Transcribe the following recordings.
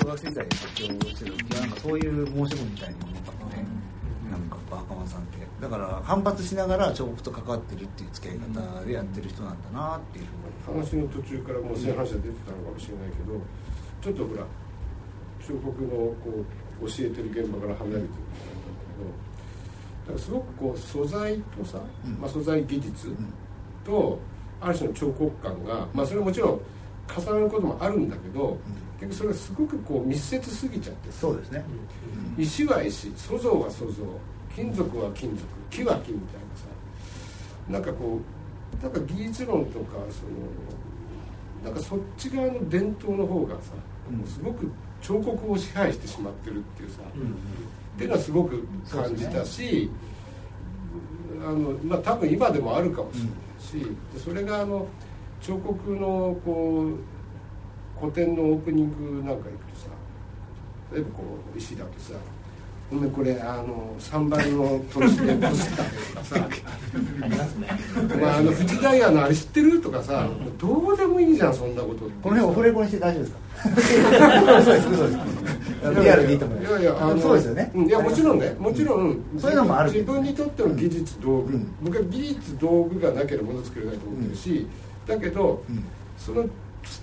小学生時代してる時はなんかそういう申し子みたいに思ったのね、なんか赤間さんってだから反発しながら彫刻と関わってるっていう付き合い方でやってる人なんだなっていうふうに話の途中からもう正反射出てたのかもしれないけどちょっとほら彫刻のこう教えてる現場から離れてる。んだけどだからすごくこう素材とさ、うん。まあ、素材技術とある種の彫刻感が、まあ、それはもちろん重なることもあるんだけど、結局それがすごくこう密接すぎちゃって。さそうですね、石は石。塑像は塑像金属は金属。木は木みたいなさ。なんかこうなんか技術論とかそのなんかそっち側の伝統の方がさ、もうすごく彫刻を支配してしまってるっていうさ、っていうのはすごく感じたし、あのまあ多分今でもあるかもしれないし、でそれがあの彫刻のこう古典のオープニングなんか行くとさ例えばこう石だとさほんでこれあの3倍の投資でポスターとかさありますね。まあ、あのフジダイヤのあれ知ってるとかさ、どうでもいいじゃんそんなこと。ってこの辺オフレコにして大丈夫ですか？そうですそうです。リアルでいいと思います。いやいやあのそうですよね。んいやもちろんね。もちろん、そういうのもある自分にとっての技術道具、うん。僕は技術道具がなければもの作れないと思ってるし、だけど、うん。その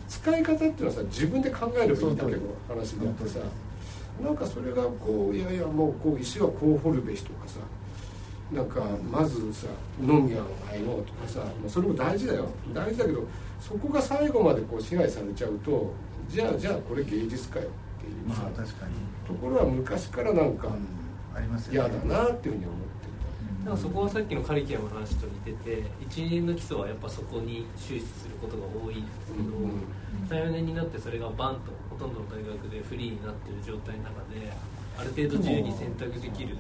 使い方っていうのはさ自分で考えればいいだけの話であってさ。なんかそれがこういやいやもうこう石はこう掘るべしとかさなんかまずさ飲み屋を入ろうとかさ、まあ、それも大事だよ。大事だけどそこが最後までこう支配されちゃうとじゃあじゃあこれ芸術かよっていうさ、まあところは昔からなんかうん、ありますよ嫌だなっていうふうに思ってだからそこはさっきのカリキュラムの話と似てて1年の基礎はやっぱそこに終始することが多いんですけど、うん34年になってそれがバンとほとんどの大学でフリーになってる状態の中である程度自由に選択できる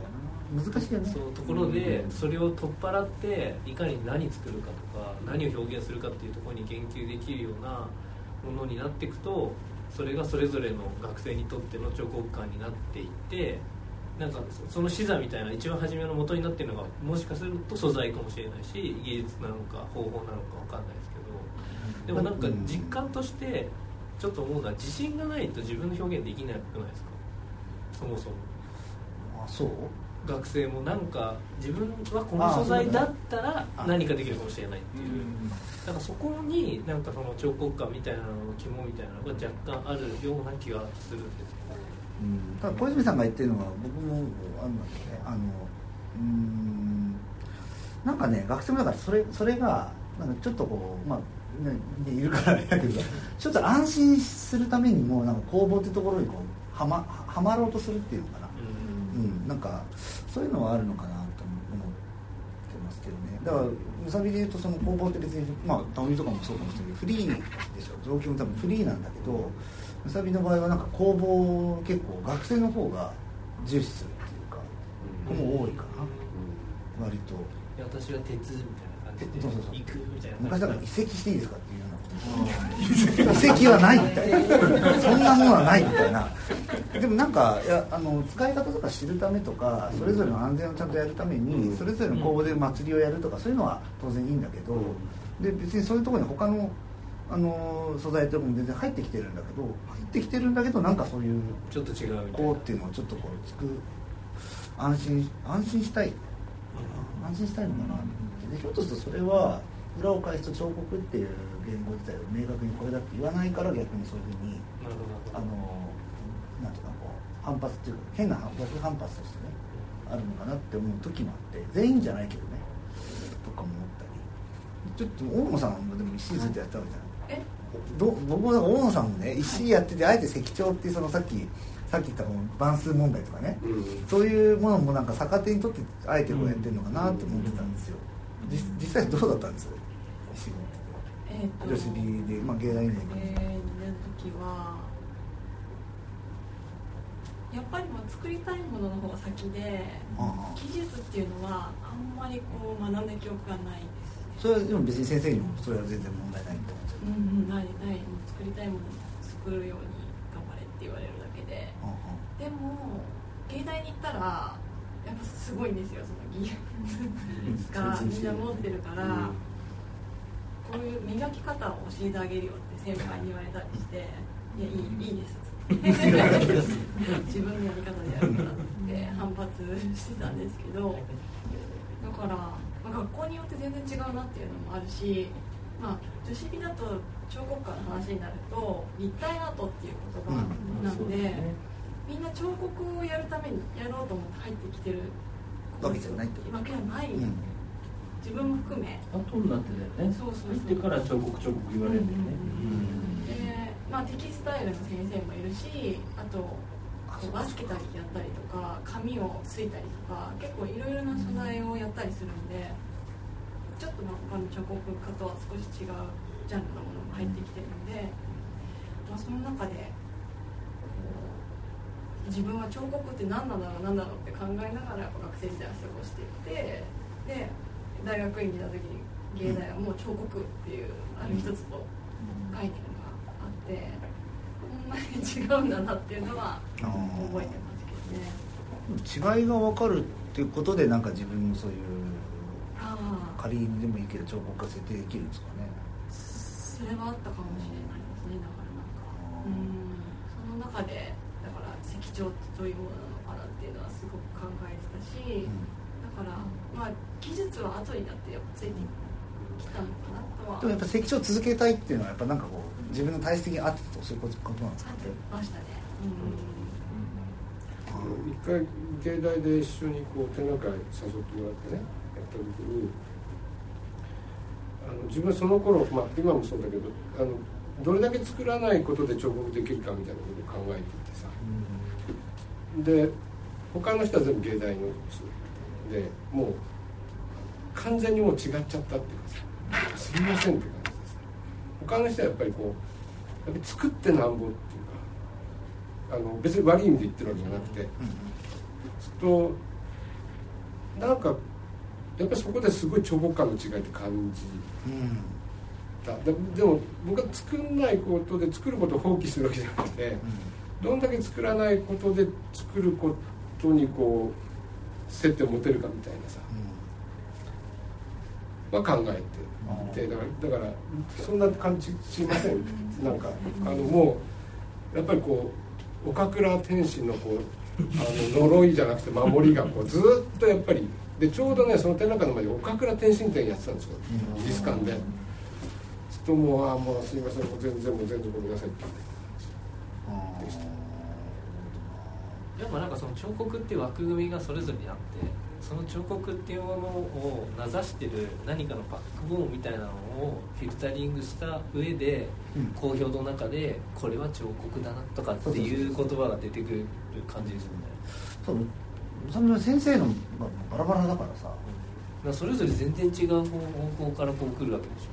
難しいよね。そうところでそれを取っ払っていかに何作るかとか何を表現するかっていうところに言及できるようなものになっていくとそれがそれぞれの学生にとっての彫刻館になっていってなんかそその視座みたいな一番初めの元になってるのがもしかすると素材かもしれないし技術なのか方法なのかわかんないですけどでもなんか実感としてちょっと思うのは自信がないと自分の表現できなくないですか？そもそも。あそう？学生もなんか自分はこの素材だったら何かできるかもしれないっていう。だからそこになんかその彫刻家みたいなのの肝みたいなのが若干あるような気がするんですうん。ただ小泉さんが言ってるのは僕もあるんだけどねあのうーんなんかね学生もだからそれそれがなんかちょっとこうまあねねいるからあれだけど ちょっと安心するためにもなんか工房っていうところにこうはまはまろうとするっていうのかな、うん、なんかそういうのはあるのかなと思ってますけどね。だからむさびで言うとその工房って別にまあタオリとかもそうかもしれないけどフリーでしょ。造形も多分フリーなんだけどむさびの場合はなん。か工房結構学生の方が重視するっていうか子も多いかな割といや私は鉄みたいな感じでそうそうそう。行くみたいな。昔だから移籍していいですかっていうようなこと。移籍はないみたいな。そんなものはないみたいな。でもなんかいやあの使い方とか知るためとかそれぞれの安全をちゃんとやるために、それぞれの工房で祭りをやるとかそういうのは当然いいんだけど、で別にそういうところに他のあの素材とかも全然入ってきてるんだけど入ってきてるんだけどなんかそういうちょっと違うこうっていうのをちょっとこうつく安心安心したい。安心したいのかなでひょっとするとそれは裏を返すと彫刻っていう言語自体を明確にこれだって言わないから逆にそういうふうにあのなんていうかこう反発っていうか変な逆反発としてねあるのかなって思う時もあって全員じゃないけどねとかも思ったり。ちょっと大野さんもでも石井ずっとやったわけじゃない。えど僕もなんか大野さんもね石井やっててあえて石彫ってそのさっきさっき言ったこの番数問題とかね、うんそういうものもなんか逆手にとってあえてこうやってるのかなって思ってたんですよ、実実際どうだったんです石井えっ、と女子美で、まあ、芸大院で、えー、の時はやっぱりまあ作りたいものの方が先で技術っていうのはあんまりこう学んだ記憶がないですそれはでも別に先生にもそれは全然問題ないと思っちゃううんうんないないもう作りたいものを作るように頑張れって言われるだけで。あでも芸大に行ったらやっぱすごいんですよその技術が。みんな持ってるから、こういう磨き方を教えてあげるよって先輩に言われたりして「いやいいいいです」自分のやり方でやるからって反発してたんですけどだから、まあ、学校によって全然違うなっていうのもあるし、まあ、女子美だと彫刻家の話になると立体アートっていう言葉なんで、みんな彫刻をやるためにやろうと思って入ってきてるわけじゃないってわけじゃない、うん自分も含め。後になってだよね。そうそうそう。入ってから彫刻彫刻言われるんだよね、で、まあ、テキスタイルの先生もいるしあとこうバスケたりやったりとか髪をすいたりとか結構いろいろな素材をやったりするんでちょっとまあ他の彫刻家とは少し違うジャンルのものが入ってきてるんで、まあ、その中で自分は彫刻って何なんだろう何だろうって考えながらやっぱ学生時代を過ごしていてで大学院にいた時に芸大はもう彫刻っていうある一つと概念があって違うんだなっていうのは覚えてますけどね違いが分かるっていうことでなんか自分のそういう仮にでもいいけど彫刻家設定できるんですかね。それはあったかもしれないですねだからなんか。うん。その中でだから石彫ってどういうものなのかなっていうのはすごく考えてたし、だからまあ技術は後になってやっぱついてきたのかなとは。でもやっぱ石彫続けたいっていうのはやっぱなんかこう自分の体質的に合ってたとそういうことなんですか合ってましたねうん一回芸大で一緒にこう展覧会誘ってもらってねやった時にあの自分その頃、まあ、今もそうだけどあのどれだけ作らないことで彫刻できるかみたいなことを考えていてさで他の人は全部芸大の人でもう完全にもう違っちゃったっていうかさすみませんって他の人はやっぱりこうやっぱり作ってなんぼっていうかあの別に悪い意味で言ってるわけじゃなくてとなんかやっぱりそこですごい彫刻感の違いって感じ。うん。たででも僕は作んないことで作ることを放棄するわけじゃなくてどんだけ作らないことで作ることにこう接点を持てるかみたいなさ、まあ、考えていてだからだからそんな感じしませんなんかあのもうやっぱりこう岡倉天心のこうあの呪いじゃなくて守りがこうずっとやっぱりでちょうどねその展覧会の前に岡倉天心展やってたんですよ。美術館で。ちょっともうあもうすいませんもう全然もう全然ごめんなさいってあやっぱなんかその彫刻っていう枠組みがそれぞれにあって。その彫刻っていうものを名指してる何かのバックボーンみたいなのをフィルタリングした上で、うん。公表の中でこれは彫刻だなとかっていう言葉が出てくる感じですよね。そう。その先生のまあバラバラだからさ、だからそれぞれ全然違う方向からこう来るわけでし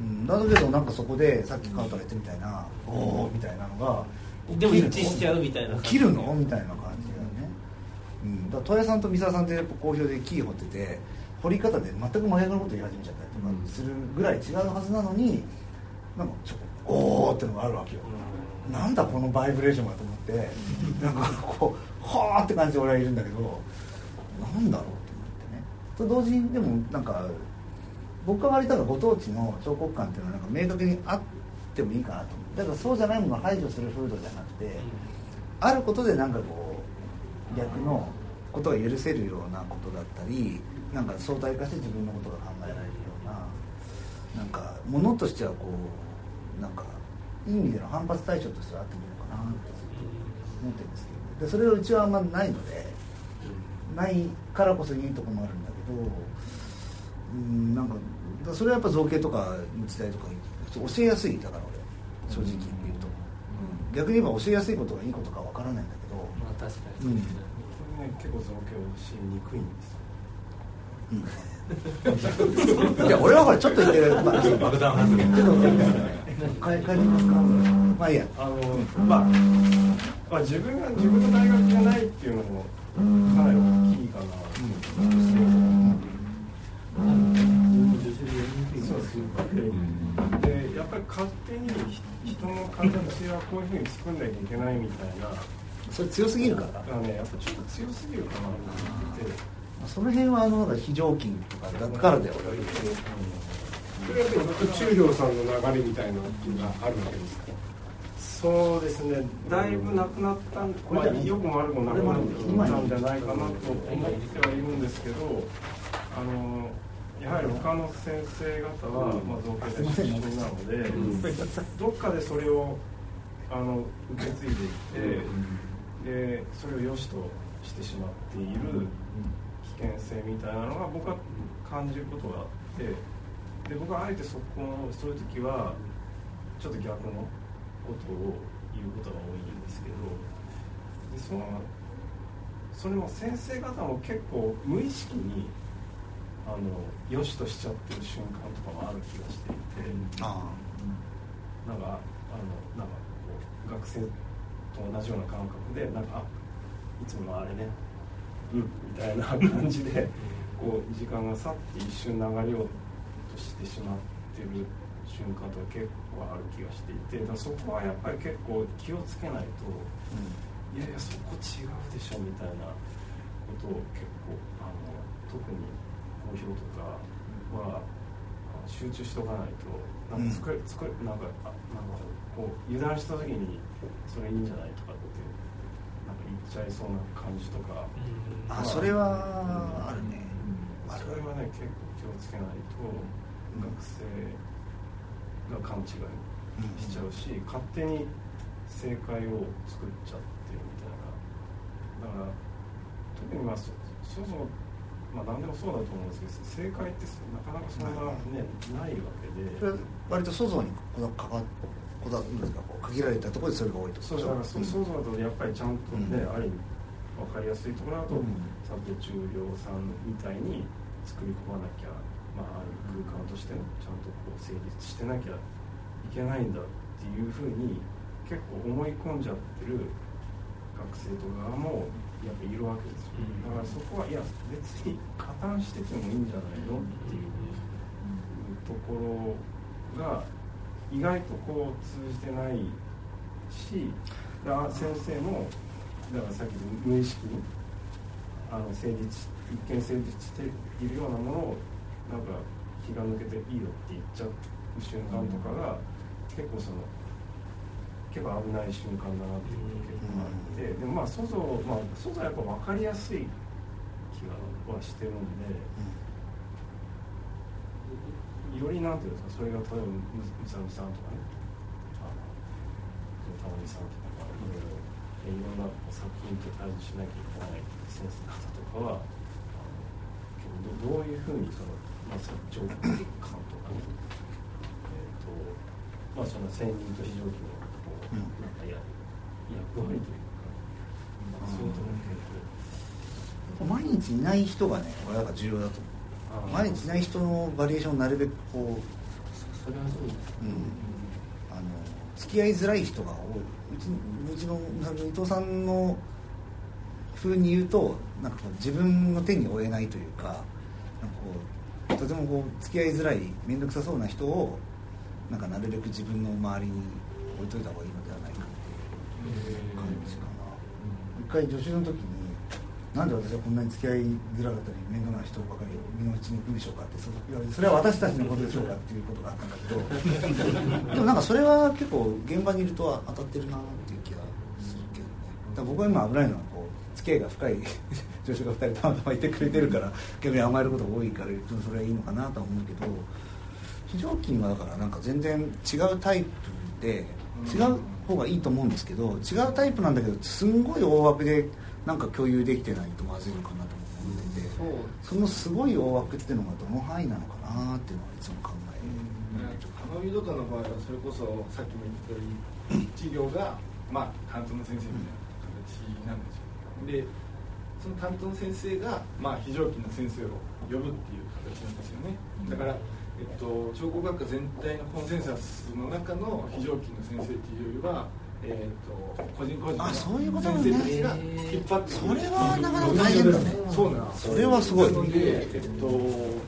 うん、だけどなんかそこでさっきカウタが言ったみたいな「おお」みたいなのがょでも一致しちゃうみたいな起きるの？みたいな感じだから戸谷さんと三沢さんってやっぱ好評で木掘ってて掘り方で全く真逆のこと言い始めちゃったりとかするぐらい違うはずなのになんかちょっと「おお」ってのがあるわけよ、なんだこのバイブレーションがと思ってなんかこう「はあ」って感じで俺はいるんだけどなんだろうと思ってね。と同時にでもなんか僕は割とご当地の彫刻館っていうのはなんか明確にあってもいいかなと思うだからそうじゃないものを排除する風土じゃなくて、あることでなんかこう逆のことが許せるようなことだったりなんか相対化して自分のことが考えられるようななんかものとしてはこうなんかいい意味での反発対象としてはあってもいいのかなって思ってるんですけどでそれはうちはあんまないのでないからこそいいとこもあるんだけどうんなんかそれはやっぱ造形とか日大とか教えやすいだから俺正直言うと、うん、逆に言えば教えやすいことがいいことかわからないんだけど。まあ確かに。そうですね、結構造形を教えにくいんですよ。うん、いや俺はほらちょっと言ってる、まあ、爆弾発言ちょっと帰帰りますか。まあいいや。あのまあ、まあ、自分が自分の大学じゃないっていうのもかなり大きいかな。と思うんですよそうですでやっぱり勝手に人の形はこういうふうに作んなきゃいけないみたいなそれ強すぎるから。だからねやっぱちょっと強すぎるかなと思ってて。その辺はあの非常勤とかだからだよそれは。でもずっと中條さんの流れみたいなのがあるわけですかそうですね。だいぶなくなったんまあ、よくも悪くもなくなったんじゃないかなと思ってはいるんですけどあのやはり他の先生方は、まあ、造形で出身なので、どっかでそれをあの受け継いでいって、でそれを良しとしてしまっている危険性みたいなのが僕は感じることがあってで僕はあえてそこのそういう時はちょっと逆のことを言うことが多いんですけどでそのそれも先生方も結構無意識にあの良しとしちゃってる瞬間とかもある気がしていて。あなんかあのなんかこう学生と同じような感覚でなんかあいつものあれね。うんみたいな感じでこう時間が去って一瞬流れようとしてしまってる瞬間とか結構ある気がしていてだそこはやっぱり結構気をつけないといやいやそこ違うでしょみたいなことを結構あの特に公表とかはあの集中しとかないとなんか作れ、作れなんかあなんかこう油断した時にそれいいんじゃないとかってなんか言っちゃいそうな感じとか、ああそれはあるね。ある。それはね結構気をつけないと学生が勘違いしちゃうし、勝手に正解を作っちゃってるみたいな。だから特にまあそそもそもまあ何でもそうだと思うんですけど正解ってなかなかそんなねないわけで。それは割と想像にこだかかこだなんですか限られたところでそれが多いと。そうだからそうそうだとやっぱりちゃんとね、うん。ある意味分かりやすいところだと、うん。佐藤中良さんみたいに作り込まなきゃ、まあ、ある空間としてねちゃんとこう成立してなきゃいけないんだっていうふうに結構思い込んじゃってる学生とかもやっぱいるわけですよ、うん。だからそこはいや別に加担しててもいいんじゃないの？っていうところが意外とこう通じてないしだ先生もだからさっきの無意識にあの成立一見成立しているようなものをなんか気が抜けていいよって言っちゃう瞬間とかが結構その結構危ない瞬間だなっていうのが結構あってでもまあ想像まあ想像はやっぱ分かりやすい気がはしてるんで。よりなんていうんですかそれが例えばむむさみさんとかねたまみさんとかいろいろいろんな作品と対峙しなきゃいけない先生方とかはどどういうふうにその、まあ、情感とかねえっ、とまあその専任と非常勤のなんかや役割というか、まあ、そういうところ結毎日いない人がね俺はだから重要だと思う。構毎日いない人のバリエーションをなるべくこうそれはそうですうん。あの付き合いづらい人が多い。うちうちの伊藤さんの風に言うとなんかこう自分の手に負えないというかなんかこうとてもこう付き合いづらい面倒くさそうな人をなんかなるべく自分の周りに置いといた方がいいな感じかな、一回助手の時になんで私はこんなに付き合いづらかったり面倒な人ばかり身の内に行くんでしょうかってそ言われてそれは私たちのことでしょうかっていうことがあったんだけどでもなんかそれは結構現場にいると当たってるなっていう気がするけどねだ僕は今危ないのはこう付き合いが深い女子が2人たまたまいてくれてるから逆に甘えることが多いからそれはいいのかなとは思うけど非常勤はだからなんか全然違うタイプで違う方がいいと思うんですけど違うタイプなんだけどすんごい大枠でなんか共有できてないとまずいのかなと思っててそのすごい大枠っていうのがどの範囲なのかなっていうのはいつも考え浜美とかの場合はそれこそさっきも言ったように授業がまあ担当の先生みたいな形なんですよ。でその担当の先生がまあ非常勤の先生を呼ぶっていう形なんですよね。だから、えっと、彫刻学科全体のコンセンサスの中の非常勤の先生っていうよりはえっと個人個人のあそういう先生たちが引っ張ってそれはなかなか大変だね。そうなんですそれはすごい。なので、えっと、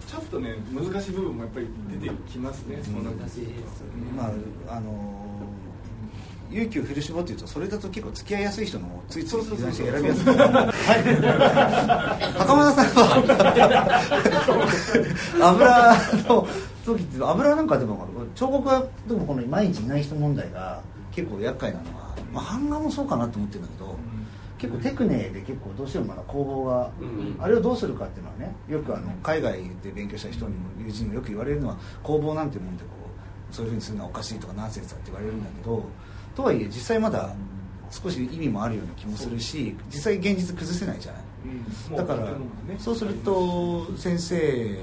ちょっとね難しい部分もやっぱり出てきますね、そうなってくるとまああの勇気を振り絞って言うとそれだと結構付き合いやすい人のついつい油断して選びやすいはい。袴田さんは油の時って油なんかでも彫刻はでもこの毎日い。ない。人問題が結構厄介なのは、まあ、版画もそうかなと思ってるんだけど、結構テクネで結構どうしてもまだ工房が、うんあれをどうするかってい。うのはねよくあの海外で勉強した人にも友人にもよく言われるのは工房なんてもんでこうそうい。うふうにするのはおかしい。とかナンセンスだって言われるんだけどとはいえ実際まだ少し意味もあるような気もするし実際現実崩せないじゃない。うんだからそうすると先生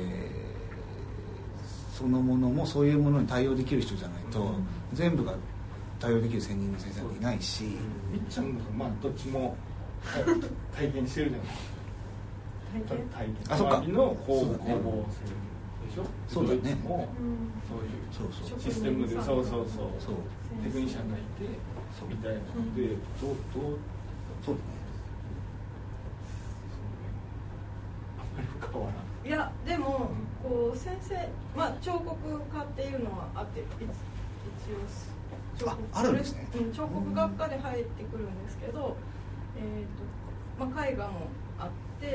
そのものもそういうものに対応できる人じゃないと全部が対応できる専任の先生はいないし。みっちゃんのまあどっちもはい 体験してるじゃない体験？体験。あそっかしょ？そうだね。ドイツもうんそういう。そうそうシステムでそうそう。そうそうテクニシャンがいてみたいなのでどうどう？そうだね。あんまり変わらん。いやでもこう先生まあ彫刻家っていうのはあって一応彫刻ああるんですね。うん彫刻学科で入ってくるんですけど、えーとまあ、絵画もあって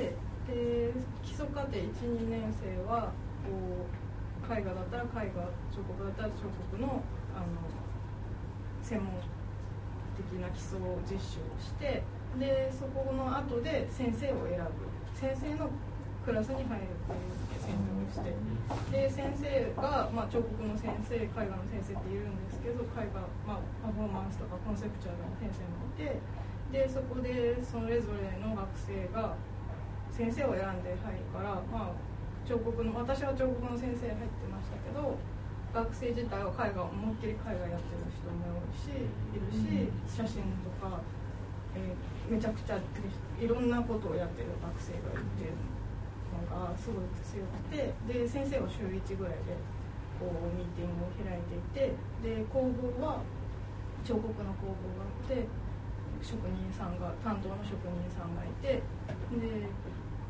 で基礎課程12年生はこう絵画だったら絵画彫刻だったら彫刻のあの専門的な基礎を実習をしてでそこの後で先生を選ぶ。先生のクラスに入るっていう選択をして。で先生が、まあ、彫刻の先生絵画の先生っているんですけど絵画、まあ、パフォーマンスとかコンセプチュアルの先生もいて。でそこでそれぞれの学生が先生を選んで入るから、まあ、彫刻の私は彫刻の先生入ってましたけど学生自体は絵画思いっきり絵画やってる人もいるしいるし写真とか、えーめちゃくちゃいろんなことをやってる学生がいてのがすごく強くてで先生は週1ぐらいでこうミーティングを開いていてで工房は彫刻の工房があって職人さんが担当の職人さんがいてで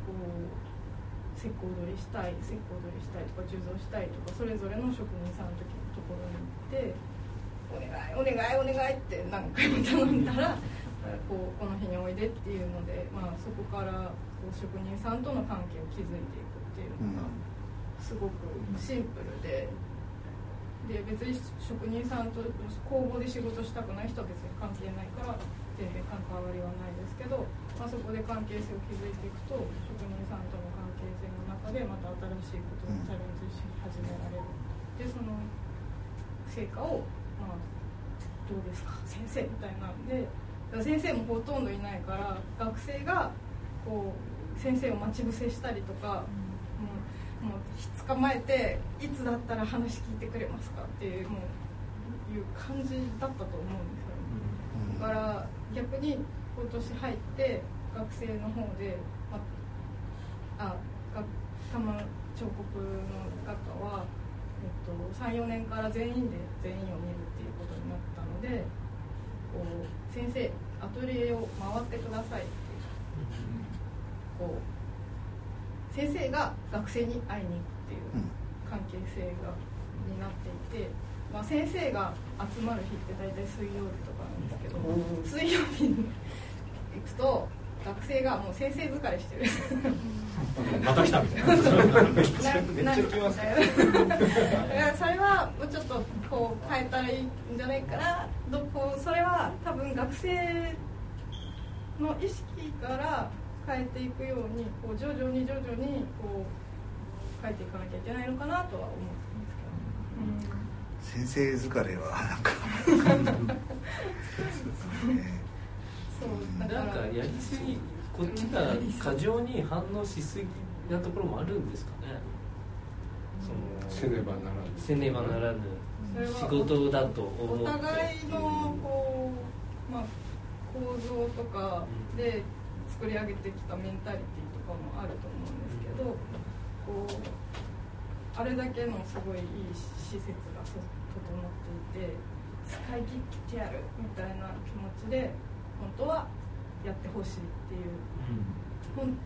こう石膏取りしたい石膏取りしたいとか鋳造したいとかそれぞれの職人さんの時のところに行って「お願いお願いお願い」って何回も頼んだらこうこの日においでっていうので、まあ、そこからこう職人さんとの関係を築いていくっていうのがすごくシンプルで。で別に職人さんと工房で仕事したくない人は別に関係ないから全然関わりはないですけど、まあ、そこで関係性を築いていくと職人さんとの関係性の中でまた新しいことにチャレンジし始められるでその成果を、まあ、どうですか？先生みたいなんで先生もほとんどいないから学生がこう先生を待ち伏せしたりとか、もうもう捕まえていつだったら話聞いてくれますかっていうもういう感じだったと思うんですよ、だから逆に今年入って学生の方で、まあ、あがたま彫刻の学科は、えっと、34年から全員で全員を見るっていうことになったのでこう先生アトリエを回ってくださいってこう先生が学生に会いに行くっていう関係性がになっていて、まあ、先生が集まる日って大体水曜日とかなんですけど水曜日に行くと学生がもう先生疲れしてる。また来たみたいな。それはもうちょっとこう変えたらいいんじゃないかな。どこうそれは多分学生の意識から変えていくようにこう徐々に徐々にこう変えていかなきゃいけないのかなとは思うんですけど、先生疲れはなんか。そうだなんかやりすぎこっちが過剰に反応しすぎなところもあるんですかね。そのせねばならぬ。せねばならぬ仕事だと思ってお互いのこう、まあ、構造とかで作り上げてきたメンタリティとかもあると思うんですけどこうあれだけのすごいいい施設がそ整っていて使い切ってやるみたいな気持ちで本当はやってほしいっていう。ほんもう。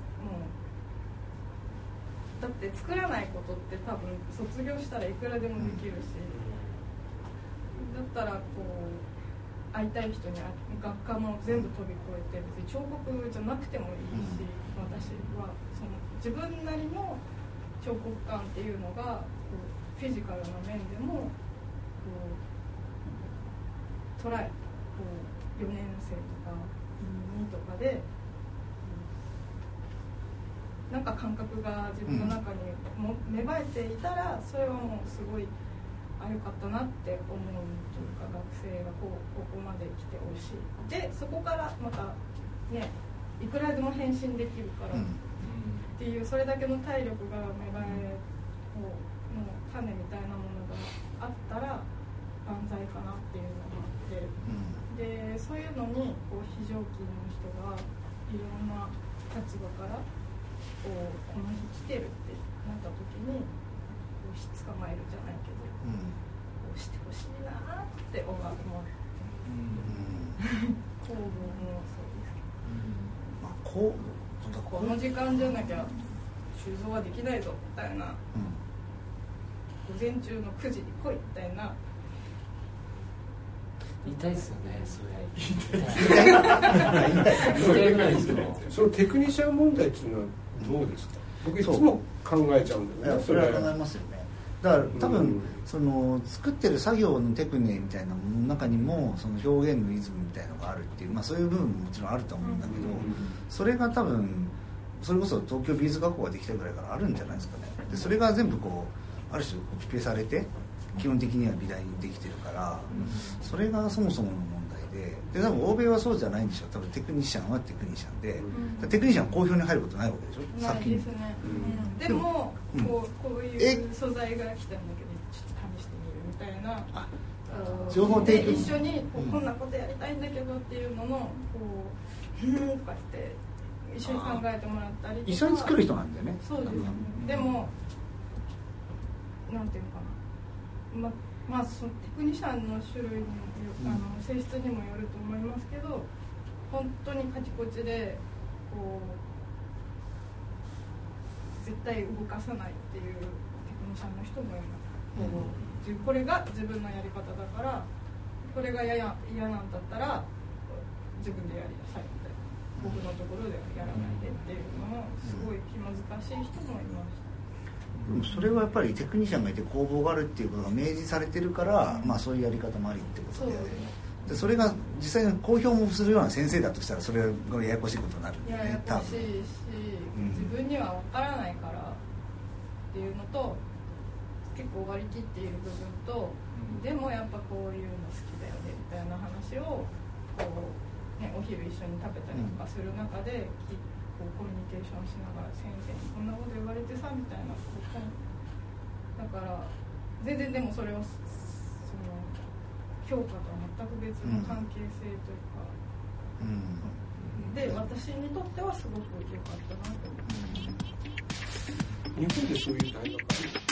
だって作らないことって多分卒業したらいくらでもできるし。だったらこう会いたい人に会学科も全部飛び越えて別に彫刻じゃなくてもいいし、私は。その自分なりの彫刻感っていうのがこうフィジカルな面でもこうトライこう4年生とか2とかで、うんなんか感覚が自分の中にも芽生えていたらそれはもうすごいあよかったなって思うというか学生がこうここまで来てほしい。でそこからまたねいくらでも変身できるから、っていうそれだけの体力が芽生えこうの種みたいなものがあったら万歳かなっていうのがあってでそういうのにこう非常勤の人がいろんな立場からこうこの日来てるってなった時にこう捕まえるじゃないけどうんこうしてほしいなって思って。うん。もそうですけまあこうそうだどこうこの時間じゃなきゃ収蔵はできないぞみたいな。うん。午前中の9時に来いみたいな言いたいですよねそれ。言い。たい言いたい言いたいぐらいですよ。そのテクニシャン問題っていうのはどうですか？僕いつも考えちゃうんいだよねやそれ。は考えますよね。だから多分、うん。その作ってる作業のテクニックみたいなものの中にもその表現のイズムみたいのがあるっていう、まあ、そういう部分ももちろんあると思うんだけど、それが多分それこそ東京美術学校ができたぐらいからあるんじゃないですかね。でそれが全部こうある種コピペされて基本的には美大にできてるからそれがそもそもの問題でで多分欧米はそうじゃないんでしょ。多分テクニシャンはテクニシャンで、ん。テクニシャンは公表に入ることないわけでしょ。ないですね、うん。でもうん。こうこういう素材が来たんだけどちょっと試してみるみたいな情報提供。で一緒にこんなことやりたいんだけどっていうののこう「うん」とかって一緒に考えてもらったり一緒に作る人なんだよねそうです、うんでもなんていうのかなままあそのテクニシャンの種類にもよあの性質にもよると思いますけど本当にカチコチでこう絶対動かさないっていうテクニシャンの人もいます、こう自これが自分のやり方だからこれが嫌なんだったら自分でやりなさいみたいな。僕のところではやらないでっていうのもすごい気難しい人もいましたそれはやっぱりテクニシャンがいて工房があるっていうことが明示されてるから、まあそういうやり方もありってことでですね。でそれが実際に公表もするような先生だとしたらそれがややこしいことになるんでややこしい分。し、うん。自分には分からないからっていうのと結構割り切っている部分と、でもやっぱこういうの好きだよねみたいな話をこう、ね、お昼一緒に食べたりとかする中で、きこうコミュニケーションしながら先生にこんなこと言われてさみたいなこうだから全然でもそれはその評価とは全く別の関係性というか。うんで私にとってはすごく良かったなと思います。日本でそういう大学ある？